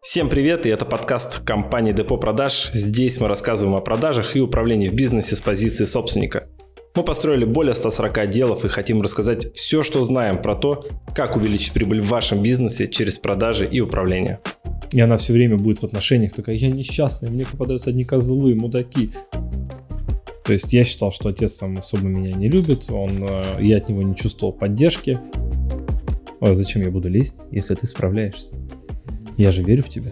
Всем привет, и это подкаст компании Депо Продаж. Здесь мы рассказываем о продажах и управлении в бизнесе с позиции собственника. Мы построили более 140 отделов и хотим рассказать все, что знаем про то, как увеличить прибыль в вашем бизнесе через продажи и управление. И она все время будет в отношениях такая, я несчастная, мне попадаются одни козлы, мудаки. То есть я считал, что отец сам особо меня не любит, он, э, я от него не чувствовал поддержки. А зачем я буду лезть, если ты справляешься? Я же верю в тебя.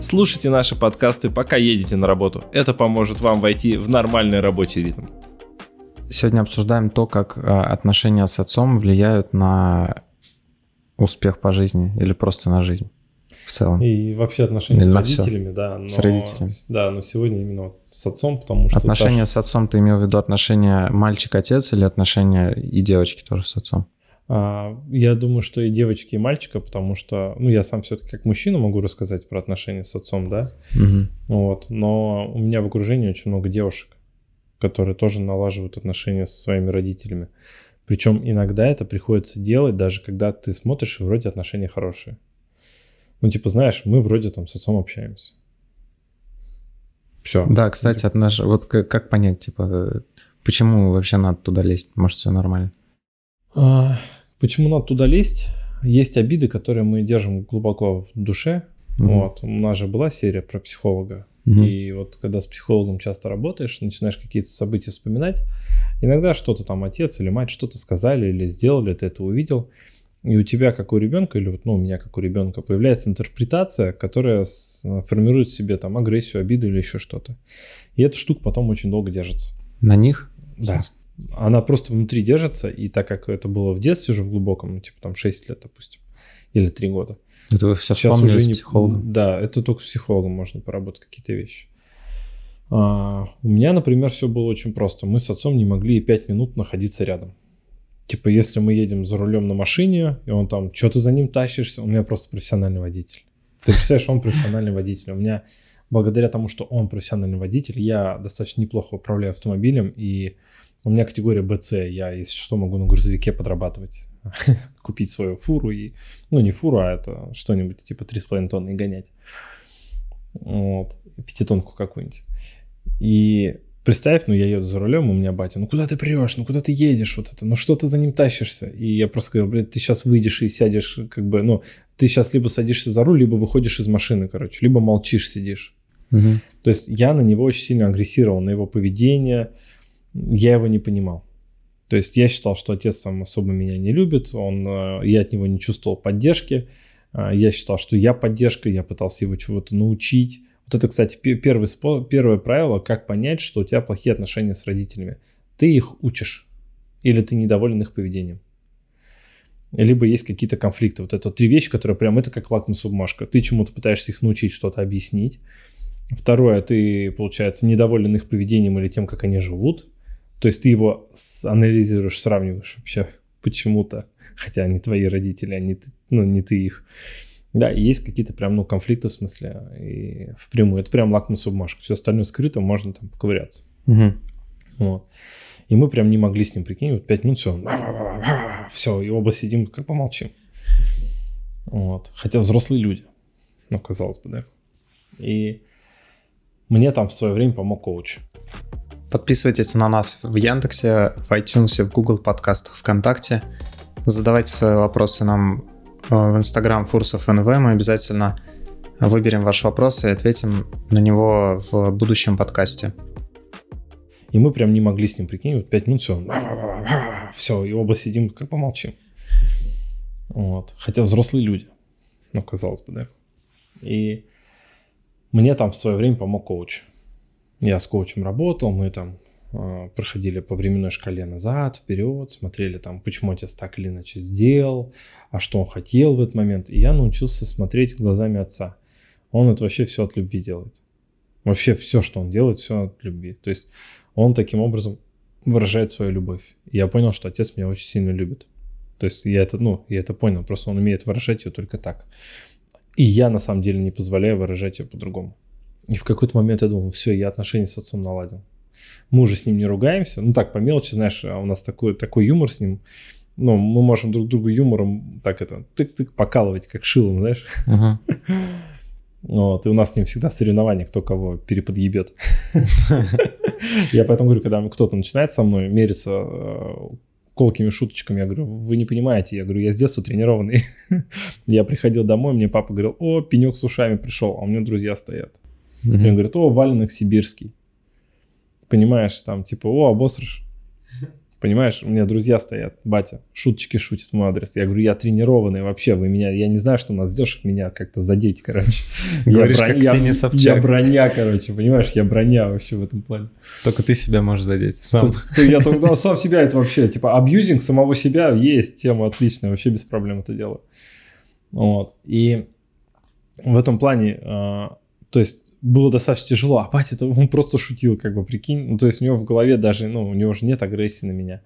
Слушайте наши подкасты, пока едете на работу. Это поможет вам войти в нормальный рабочий ритм. Сегодня обсуждаем то, как а, отношения с отцом влияют на успех по жизни или просто на жизнь в целом. И вообще отношения Или с родителями, да. Но, С родителями. Да, но сегодня именно вот с отцом, потому что... Отношения та- с отцом, ты имел в виду отношения мальчик-отец или отношения и девочки тоже с отцом? А, Я думаю, что и девочки, и мальчика, потому что, ну, я сам все-таки как мужчина могу рассказать про отношения с отцом, да, Мгм. вот, но у меня в окружении очень много девушек, которые тоже налаживают отношения со своими родителями. Причем иногда это приходится делать, даже когда ты смотришь, и вроде отношения хорошие. Ну, типа, знаешь, мы вроде там с отцом общаемся. Все. Да, кстати, отнош... вот как, как понять, типа, э, почему вообще надо туда лезть? Может, все нормально? А, Почему надо туда лезть? Есть обиды, которые мы держим глубоко в душе. Мгм. Вот. У нас же была серия про психолога. Мгм. И вот когда с психологом часто работаешь, начинаешь какие-то события вспоминать, иногда что-то там отец или мать что-то сказали или сделали, ты это увидел, и у тебя, как у ребенка, или вот ну, у меня, как у ребенка, появляется интерпретация, которая формирует в себе там агрессию, обиду или еще что-то. И эта штука потом очень долго держится. На них? Да. Она просто внутри держится, и так как это было в детстве уже в глубоком, ну, типа там 6 лет, допустим, или 3 года. Это вы все Сейчас уже с не... психологом? Да, это только с психологом можно поработать какие-то вещи. А, у меня, например, все было очень просто. Мы с отцом не могли и 5 минут находиться рядом. Типа, если мы едем за рулем на машине, и он там, что ты за ним тащишься, у меня просто профессиональный водитель. Ты представляешь, он профессиональный водитель. У меня, благодаря тому, что он профессиональный водитель, я достаточно неплохо управляю автомобилем, и у меня категория БЦ. Я, если что, могу на грузовике подрабатывать, купить свою фуру и, ну, не фуру, а это что-нибудь типа 3,5 тонны и гонять. Вот. Пятитонку какую-нибудь. И представь, ну, я еду за рулем, у меня батя, ну, куда ты прешь, ну, куда ты едешь, вот это, ну, что ты за ним тащишься? И я просто говорил, блядь, ты сейчас выйдешь и сядешь, как бы, ну, ты сейчас либо садишься за руль, либо выходишь из машины, короче, либо молчишь, сидишь. Мгм. То есть я на него очень сильно агрессировал, на его поведение, я его не понимал. То есть я считал, что отец сам особо меня не любит, он, э, я от него не чувствовал поддержки, А, я считал, что я поддержка, я пытался его чего-то научить. Вот это, кстати, пе- первый, спо- первое правило, как понять, что у тебя плохие отношения с родителями. Ты их учишь или ты недоволен их поведением. Либо есть какие-то конфликты. Вот это три вещи, которые прям, это как лакмусовая бумажка. Ты чему-то пытаешься их научить, что-то объяснить. Второе, ты, получается, недоволен их поведением или тем, как они живут. То есть ты его анализируешь, сравниваешь вообще почему-то, хотя они твои родители, а не ты, ну, не ты их. Да, и есть какие-то прям, ну, конфликты в смысле, и впрямую. Это прям лакмусовая бумажка. Все остальное скрыто, можно там поковыряться. Мгм. Вот. И мы прям не могли с ним, прикинь, вот пять минут, все, все, и оба сидим, как помолчим. Вот. Хотя взрослые люди, ну, казалось бы, да. И мне там в свое время помог коуч. Подписывайтесь на нас в Яндексе, в iTunes, в Google подкастах, ВКонтакте. Задавайте свои вопросы нам э, в Instagram Фурсов НВ. Мы обязательно выберем ваш вопрос и ответим на него в будущем подкасте. И мы прям не могли с ним, прикинь, вот пять минут, все, все, и оба сидим, как помолчим. Вот. Хотя взрослые люди, ну, казалось бы, да. И мне там в свое время помог коуч. Я с коучем работал, мы там э, проходили по временной шкале назад, вперед, смотрели там, почему отец так или иначе сделал, а что он хотел в этот момент. И я научился смотреть глазами отца. Он это вообще все от любви делает. Вообще все, что он делает, все от любви. То есть он таким образом выражает свою любовь. И я понял, что отец меня очень сильно любит. То есть я это, ну, я это понял, просто он умеет выражать ее только так. И я на самом деле не позволяю выражать ее по-другому. И в какой-то момент я думал, все, я отношения с отцом наладил. Мы уже с ним не ругаемся. Ну так, по мелочи, знаешь, а у нас такой, такой юмор с ним. ну, мы можем друг другу юмором так это, тык-тык покалывать, как шилом, знаешь. Вот, и у нас с ним всегда соревнования, кто кого переподъебет. Я поэтому говорю, когда кто-то начинает со мной мериться э, колкими шуточками, я говорю, вы не понимаете, я говорю, я с детства тренированный. Я приходил домой, мне папа говорил, о, пенек с ушами пришел, а у меня друзья стоят. Он говорит, о, валенок сибирский. Понимаешь, там, типа, о, обосрешь. Понимаешь, у меня друзья стоят, батя, шуточки шутит в мой адрес. Я говорю, я тренированный вообще, вы меня, я не знаю, что нас ждешь, меня как-то задеть, короче. Говоришь, я, как я, Ксения я Собчак. броня, короче, понимаешь, я броня вообще в этом плане. Только ты себя можешь задеть сам. Я только сам себя это вообще, типа, абьюзинг самого себя есть тема отличная, вообще без проблем это делаю. Вот. И в этом плане, а, то есть было достаточно тяжело, а батя он просто шутил, как бы, прикинь. Ну, то есть у него в голове даже, ну, у него же нет агрессии на меня.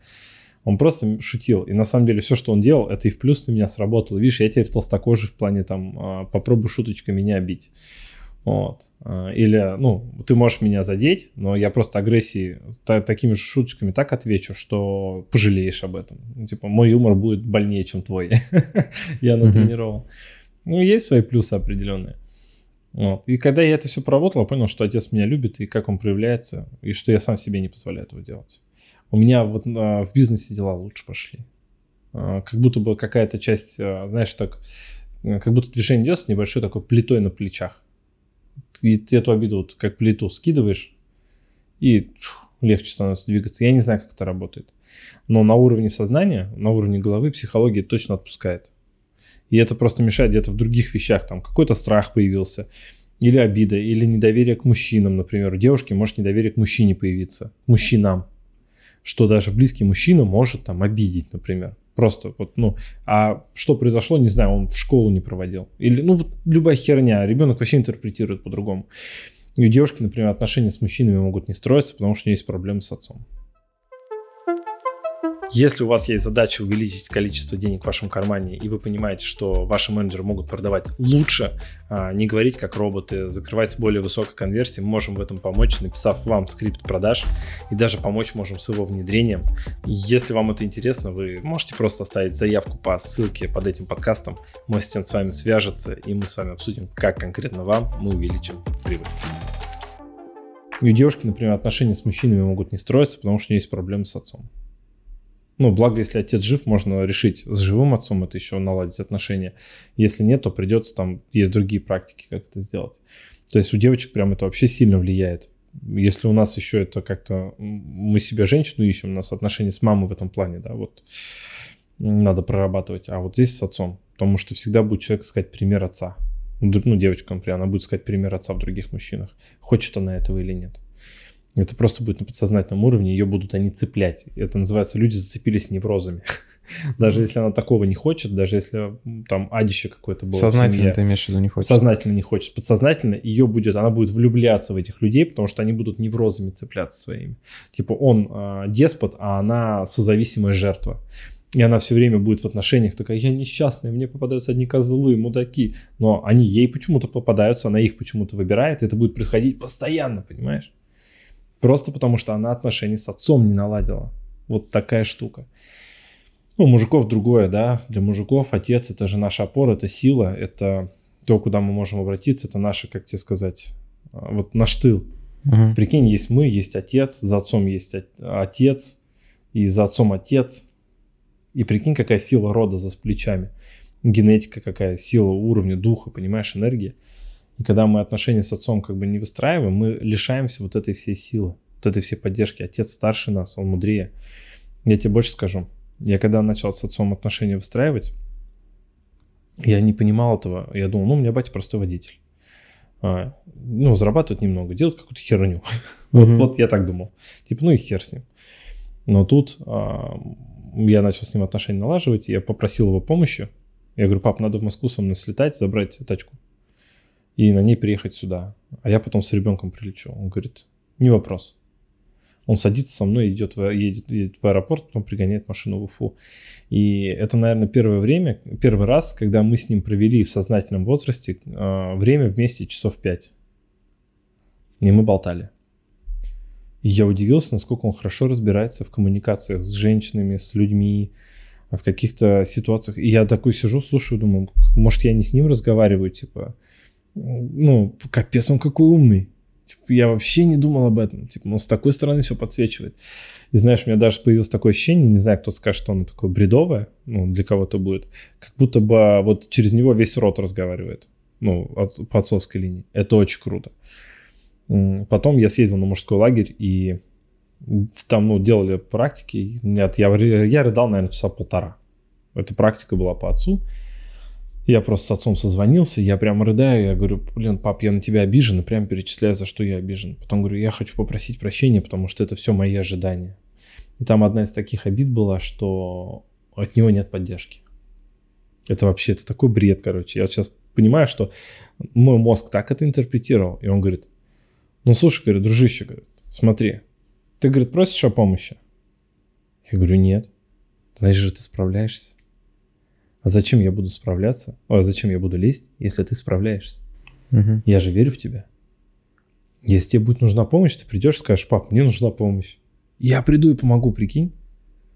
Он просто шутил. И на самом деле все, что он делал, это и в плюс на меня сработало. Видишь, я теперь толстокожий в плане там а, попробуй шуточкой меня бить. Вот. А, Или, ну, ты можешь меня задеть, но я просто агрессии та- такими же шуточками так отвечу, что пожалеешь об этом. Ну, типа, мой юмор будет больнее, чем твой. Я натренировал. Ну, есть свои плюсы определенные. Вот. И когда я это все проработал, я понял, что отец меня любит и как он проявляется, и что я сам себе не позволяю этого делать. У меня вот а, в бизнесе дела лучше пошли. А, как будто бы какая-то часть, а, знаешь, так, э, как будто движение идет с небольшой такой плитой на плечах. И ты эту обиду вот как плиту скидываешь, и чух, легче становится двигаться. Я не знаю, как это работает. Но на уровне сознания, на уровне головы психология точно отпускает. И это просто мешает где-то в других вещах. Там какой-то страх появился, или обида, или недоверие к мужчинам, например. У девушки может недоверие к мужчине появиться, к мужчинам. Что даже близкий мужчина может там обидеть, например. Просто вот, ну, а что произошло, не знаю, он в школу не проводил. Или, ну, вот любая херня, ребенок вообще интерпретирует по-другому. И у девушки, например, отношения с мужчинами могут не строиться, потому что у нее есть проблемы с отцом. Если у вас есть задача увеличить количество денег в вашем кармане, и вы понимаете, что ваши менеджеры могут продавать лучше, а, не говорить как роботы, закрывать с более высокой конверсией, мы можем в этом помочь, написав вам скрипт продаж, и даже помочь можем с его внедрением. Если вам это интересно, вы можете просто оставить заявку по ссылке под этим подкастом, мой ассистент с вами свяжется, и мы с вами обсудим, как конкретно вам мы увеличим прибыль. И у девушки, например, отношения с мужчинами могут не строиться, потому что у нее есть проблемы с отцом. Ну, благо, если отец жив, можно решить с живым отцом это еще наладить отношения. Если нет, то придется там, есть другие практики, как это сделать. То есть у девочек прям это вообще сильно влияет. Если у нас еще это как-то, мы себе женщину ищем, у нас отношения с мамой в этом плане, да, вот надо прорабатывать. А вот здесь с отцом, потому что всегда будет человек искать пример отца. Ну, Ну, девочка, например, она будет искать пример отца в других мужчинах. Хочет она этого или нет. Это просто будет на подсознательном уровне, ее будут они цеплять. Это называется, люди зацепились неврозами. Даже если она такого не хочет, даже если там адище какое-то было. Сознательно ты имеешь в виду не хочешь? сознательно не хочет, подсознательно ее будет, она будет влюбляться в этих людей, потому что они будут неврозами цепляться своими. Типа он а, деспот, а она созависимая жертва. И она все время будет в отношениях такая, я несчастная, мне попадаются одни козлы, мудаки. Но они ей почему-то попадаются, она их почему-то выбирает, это будет происходить постоянно, понимаешь? Просто потому что она отношения с отцом не наладила. Вот такая штука. Ну, мужиков другое, да. Для мужиков отец это же наша опора, это сила, это то, куда мы можем обратиться, это наше, как тебе сказать, а, вот наш тыл. Мгм. Прикинь, есть мы, есть отец, за отцом есть от- отец, и за отцом отец. И прикинь, какая сила рода за плечами. Генетика какая, сила уровня духа, понимаешь, энергия. И когда мы отношения с отцом как бы не выстраиваем, мы лишаемся вот этой всей силы, вот этой всей поддержки. Отец старше нас, он мудрее. Я тебе больше скажу. Я когда начал с отцом отношения выстраивать, я не понимал этого. Я думал, ну, у меня батя простой водитель. А, ну, зарабатывает немного, делает какую-то херню. вот, я так думал. Типа, ну и хер с ним. Но тут а, я начал с ним отношения налаживать, я попросил его помощи. Я говорю, пап, надо в Москву со мной слетать, забрать тачку и на ней приехать сюда. А я потом с ребенком прилечу. Он говорит, не вопрос. Он садится со мной, идет в, едет, едет в аэропорт, потом пригоняет машину в Уфу. И это, наверное, первое время, первый раз, когда мы с ним провели в сознательном возрасте э, время вместе часов пять. И мы болтали. И я удивился, насколько он хорошо разбирается в коммуникациях с женщинами, с людьми, в каких-то ситуациях. И я такой сижу, слушаю, думаю, может, я не с ним разговариваю, типа, ну, капец, он какой умный. Типа, я вообще не думал об этом. Типа, он с такой стороны все подсвечивает. И знаешь, у меня даже появилось такое ощущение, не знаю, кто скажет, что оно такое бредовое, ну, для кого-то будет, как будто бы вот через него весь рот разговаривает, ну, от, по отцовской линии. Это очень круто. Потом я съездил на мужской лагерь, и там, ну, делали практики. Нет, я, я рыдал, наверное, часа полтора. Эта практика была по отцу. Я просто с отцом созвонился, я прям рыдаю, я говорю, блин, пап, я на тебя обижен, и прям перечисляю, за что я обижен. Потом говорю, я хочу попросить прощения, потому что это все мои ожидания. И там одна из таких обид была, что от него нет поддержки. Это вообще, это такой бред, короче. Я вот сейчас понимаю, что мой мозг так это интерпретировал. И он говорит, ну слушай, говорит, дружище, говорит, смотри, ты, говорит, просишь о помощи? Я говорю, нет. Значит же ты справляешься. А зачем я буду справляться? А зачем я буду лезть, если ты справляешься? Угу. Я же верю в тебя. Если тебе будет нужна помощь, ты придешь и скажешь, пап, мне нужна помощь. Я приду и помогу, прикинь.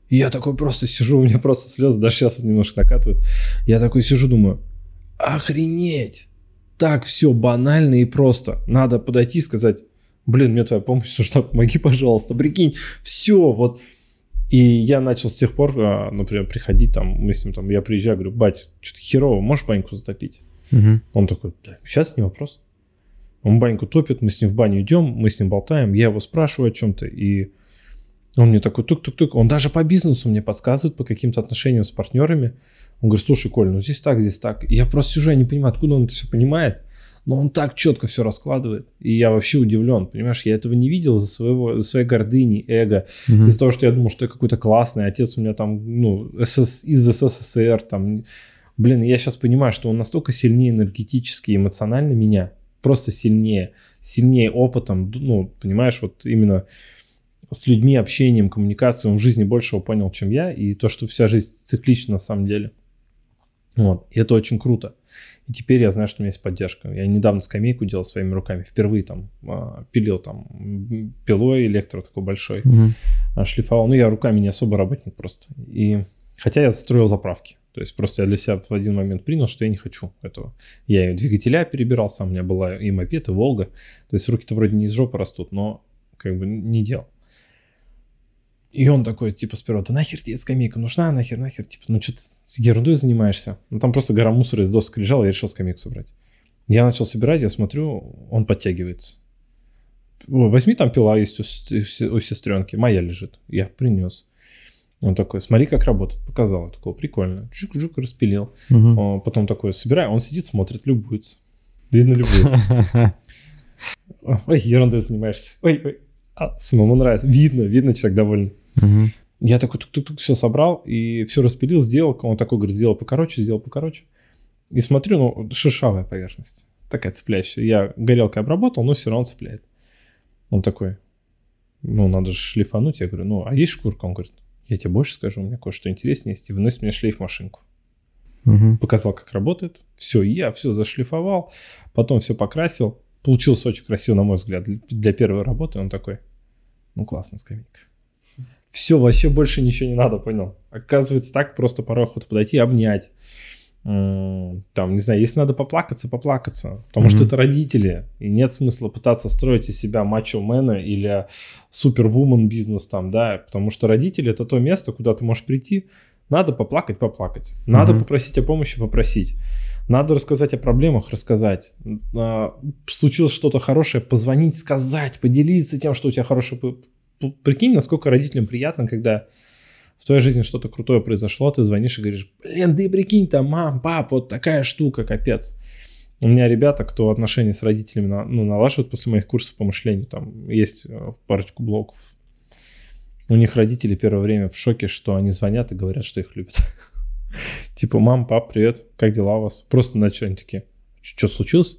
И я такой просто сижу, у меня просто слезы даже сейчас немножко накатывают. Я такой сижу, думаю, охренеть. Так все банально и просто. Надо подойти и сказать, блин, мне твоя помощь нужна, помоги, пожалуйста. Прикинь, все, вот и я начал с тех пор, а, например, приходить там, мы с ним там, я приезжаю, говорю, бать, что-то херово, можешь баньку затопить? Угу. Он такой, да, сейчас не вопрос. Он баньку топит, мы с ним в баню идем, мы с ним болтаем, я его спрашиваю о чем-то, и он мне такой тук-тук-тук, он даже по бизнесу мне подсказывает, по каким-то отношениям с партнерами. Он говорит, слушай, Коля, ну здесь так, здесь так. И я просто сижу, я не понимаю, откуда он это все понимает но он так четко все раскладывает. И я вообще удивлен, понимаешь, я этого не видел за, своего, за своей гордыни, эго, угу. из-за того, что я думал, что я какой-то классный, отец у меня там, ну, СС, из СССР, там, блин, я сейчас понимаю, что он настолько сильнее энергетически, эмоционально меня, просто сильнее, сильнее опытом, ну, понимаешь, вот именно с людьми, общением, коммуникацией, он в жизни большего понял, чем я, и то, что вся жизнь циклична на самом деле. Вот, и это очень круто. И теперь я знаю, что у меня есть поддержка. Я недавно скамейку делал своими руками, впервые там а, пилил там пилой электро такой большой, угу. шлифовал. Ну, я руками не особо работник просто. И хотя я строил заправки. То есть просто я для себя в один момент принял, что я не хочу этого. Я и двигателя перебирал сам, у меня была и мопед, и Волга. То есть руки-то вроде не из жопы растут, но как бы не делал. И он такой, типа, сперва, да нахер тебе скамейка нужна, нахер, нахер, типа, ну что ты с ерундой занимаешься? Ну там просто гора мусора из досок лежала, я решил скамейку собрать. Я начал собирать, я смотрю, он подтягивается. О, возьми там пила есть у, у сестренки, моя лежит. Я принес. Он такой, смотри, как работает. Показал. Я такой, прикольно. Жук-жук распилил. Угу. Потом такой, собирай. Он сидит, смотрит, любуется. Видно, любуется. Ой, ерундой занимаешься. Ой, ой. А, самому нравится. Видно, видно, человек довольный. Угу. Я такой тук-тук-тук все собрал и все распилил, сделал. Он такой говорит, сделал покороче, сделал покороче. И смотрю, ну, шершавая поверхность. Такая цепляющая. Я горелкой обработал, но все равно цепляет. Он такой, ну, надо же шлифануть. Я говорю, ну, а есть шкурка? Он говорит, я тебе больше скажу, у меня кое-что интереснее есть. И выносит мне шлейф машинку. Угу. Показал, как работает. Все, я все зашлифовал. Потом все покрасил. Получилось очень красиво, на мой взгляд, для первой работы. Он такой, ну, классная скамейка все, вообще больше ничего не надо, понял? Оказывается, так просто порой охота подойти и обнять. Там, не знаю, если надо поплакаться, поплакаться. Потому mm-hmm. что это родители. И нет смысла пытаться строить из себя мачо-мена или супервумен бизнес там, да. Потому что родители это то место, куда ты можешь прийти. Надо поплакать, поплакать. Надо mm-hmm. попросить о помощи, попросить. Надо рассказать о проблемах, рассказать. А, случилось что-то хорошее, позвонить, сказать, поделиться тем, что у тебя хорошее прикинь, насколько родителям приятно, когда в твоей жизни что-то крутое произошло, ты звонишь и говоришь, блин, ты прикинь, там, мам, пап, вот такая штука, капец. У меня ребята, кто отношения с родителями ну, налаживают после моих курсов по мышлению, там есть э, парочку блоков. У них родители первое время в шоке, что они звонят и говорят, что их любят. Типа, мам, пап, привет, как дела у вас? Просто ночью они такие, что случилось?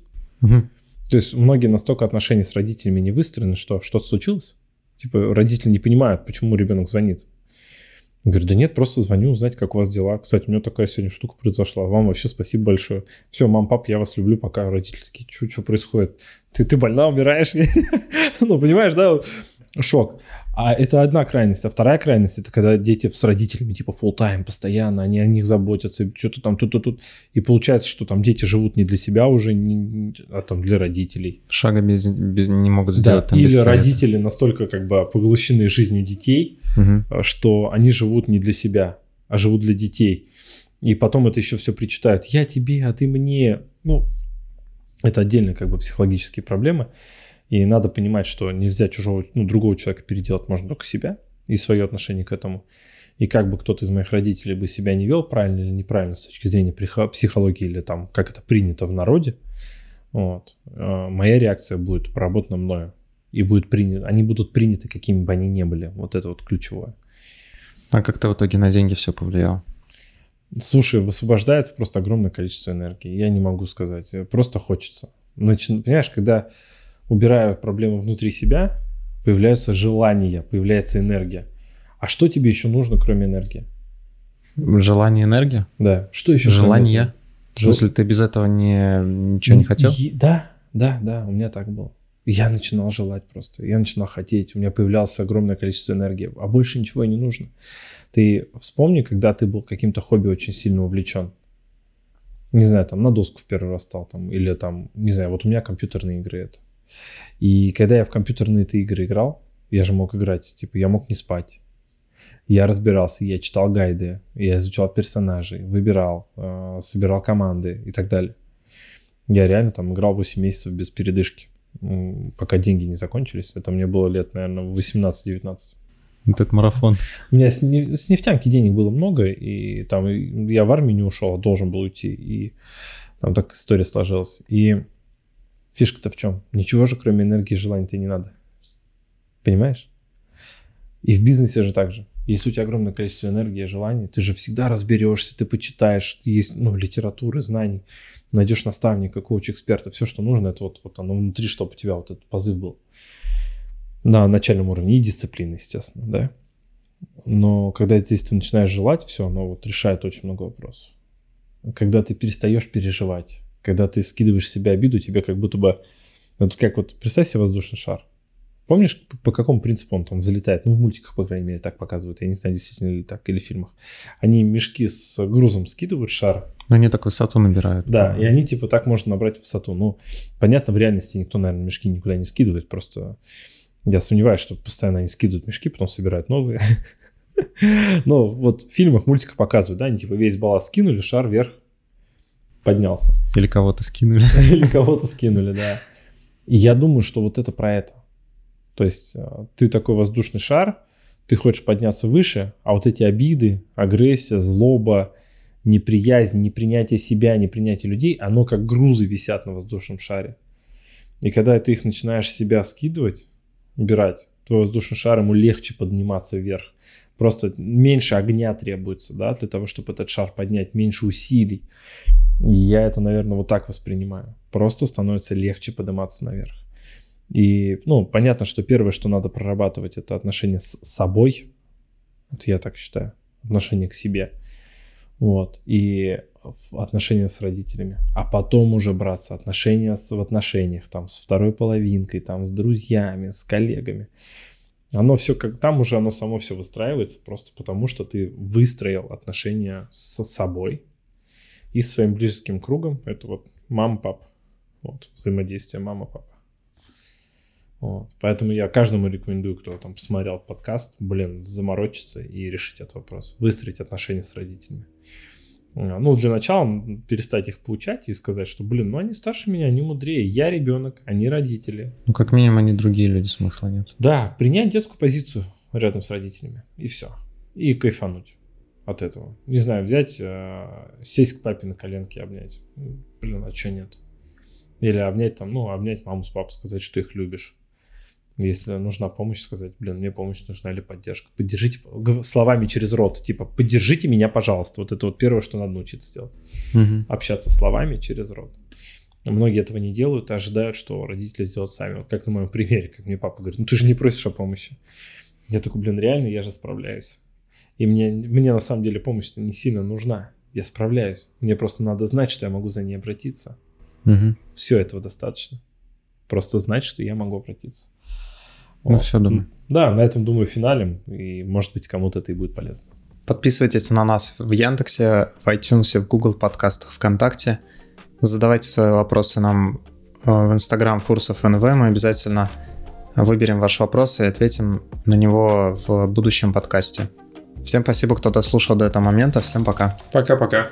То есть многие настолько отношения с родителями не выстроены, что что-то случилось? Типа родители не понимают, почему ребенок звонит. Я говорю, да нет, просто звоню узнать, как у вас дела. Кстати, у меня такая сегодня штука произошла. Вам вообще спасибо большое. Все, мам, пап, я вас люблю, пока родители такие, что, происходит? Ты, ты больна, умираешь? ну, понимаешь, да? Шок. А это одна крайность. А вторая крайность это когда дети с родителями типа full time постоянно, они о них заботятся, что-то там тут-тут тут. И получается, что там дети живут не для себя уже, не, а там для родителей. Шага без, без, не могут сделать да, там Или без совета. родители настолько как бы поглощены жизнью детей, Мгм. что они живут не для себя, а живут для детей. И потом это еще все причитают. Я тебе, а ты мне. Ну, это отдельные как бы психологические проблемы. И надо понимать, что нельзя чужого, ну, другого человека переделать, можно только себя и свое отношение к этому. И как бы кто-то из моих родителей бы себя не вел правильно или неправильно с точки зрения психологии или там, как это принято в народе, вот, э, моя реакция будет проработана мною. И будет принято, они будут приняты, какими бы они ни были. Вот это вот ключевое. А как то в итоге на деньги все повлияло? Слушай, высвобождается просто огромное количество энергии. Я не могу сказать. Просто хочется. Начи- Понимаешь, когда убираю проблемы внутри себя, появляются желания, появляется энергия. А что тебе еще нужно, кроме энергии? Желание, энергия? Да. Что еще? Желание? В смысле, ты без этого не, ничего не хотел? Е- Да, да, да, у меня так было. Я начинал желать просто. Я начинал хотеть. У меня появлялось огромное количество энергии. А больше ничего и не нужно. Ты вспомни, когда ты был каким-то хобби очень сильно увлечен. Не знаю, там на доску в первый раз стал. Там, или там, не знаю, вот у меня компьютерные игры это. И когда я в компьютерные эти игры играл, я же мог играть, типа, я мог не спать. Я разбирался, я читал гайды, я изучал персонажей, выбирал, э, собирал команды и так далее. Я реально там играл 8 месяцев без передышки, пока деньги не закончились. Это мне было лет, наверное, 18-19. Вот этот марафон. У меня с, не- с нефтянки денег было много, и там я в армию не ушел, а должен был уйти. И там так история сложилась. И фишка-то в чем? Ничего же, кроме энергии и желания-то не надо. Понимаешь? И в бизнесе же так же. Если у тебя огромное количество энергии и желаний, ты же всегда разберешься, ты почитаешь, есть ну, литературы, знаний, найдешь наставника, коуч, эксперта, все, что нужно, это вот, вот оно внутри, чтобы у тебя вот этот позыв был на начальном уровне и дисциплины, естественно, да. Но когда здесь ты начинаешь желать, все, оно вот решает очень много вопросов. Когда ты перестаешь переживать, когда ты скидываешь с себя обиду, тебе как будто бы... Вот как вот, представь себе воздушный шар. Помнишь, по- какому принципу он там взлетает? Ну, в мультиках, по крайней мере, так показывают. Я не знаю, действительно ли так, или в фильмах. Они мешки с грузом скидывают шар, Но они так высоту набирают. да, и они типа так можно набрать высоту. Ну, понятно, в реальности никто, наверное, мешки никуда не скидывает, просто я сомневаюсь, что постоянно они скидывают мешки, потом собирают новые. Но вот в фильмах, мультиках показывают, да, они типа весь балласт скинули, шар вверх поднялся. Или кого-то скинули. Или кого-то скинули, да. И я думаю, что вот это про это. То есть э, ты такой воздушный шар, ты хочешь подняться выше, а вот эти обиды, агрессия, злоба, неприязнь, непринятие себя, непринятие людей, оно как грузы висят на воздушном шаре. И когда ты их начинаешь себя скидывать, убирать, твой воздушный шар, ему легче подниматься вверх. Просто меньше огня требуется, да, для того, чтобы этот шар поднять, меньше усилий. И я это, наверное, вот так воспринимаю. Просто становится легче подниматься наверх. И, ну, понятно, что первое, что надо прорабатывать, это отношение с собой. Вот я так считаю. Отношение к себе. Вот. И в- отношения с родителями. А потом уже браться отношения с, в отношениях, там, с второй половинкой, там, с друзьями, с коллегами. Оно все как там уже оно само все выстраивается, просто потому что ты выстроил отношения с собой и с своим близким кругом. Это вот мама, папа. Вот, взаимодействие мама, папа. Вот. Поэтому я каждому рекомендую, кто там посмотрел подкаст, блин, заморочиться и решить этот вопрос. Выстроить отношения с родителями. А, Ну, для начала перестать их поучать и сказать, что, блин, ну они старше меня, они мудрее. Я ребенок, они родители. Ну, как минимум, они другие люди, смысла нет. Да, принять детскую позицию рядом с родителями. И все. И кайфануть от этого. Не знаю, взять, э, сесть к папе на коленке и обнять. Блин, а что нет? Или обнять там, ну, обнять маму с папой, сказать, что их любишь. Если нужна помощь, сказать, блин, мне помощь нужна или поддержка. Поддержите, словами через рот, типа, поддержите меня, пожалуйста. Вот это вот первое, что надо научиться делать Мгм. общаться словами через рот. Но Многие этого не делают и ожидают, что родители сделают сами. Вот как на моем примере, как мне папа говорит, ну ты же не просишь о помощи. Я такой, блин, реально, я же справляюсь. И мне, мне на самом деле помощь не сильно нужна. Я справляюсь. Мне просто надо знать, что я могу за ней обратиться. Мгм. Все этого достаточно. Просто знать, что я могу обратиться. Ну, все, думаю. Да, на этом, думаю, финалем. И, может быть, кому-то это и будет полезно. Подписывайтесь на нас в Яндексе, в iTunes, в Google подкастах, ВКонтакте. Задавайте свои вопросы нам э, в Instagram Фурсов НВ. Мы обязательно выберем ваш вопрос и ответим на него в будущем подкасте. Всем спасибо, кто дослушал до этого момента. Всем пока. Пока-пока.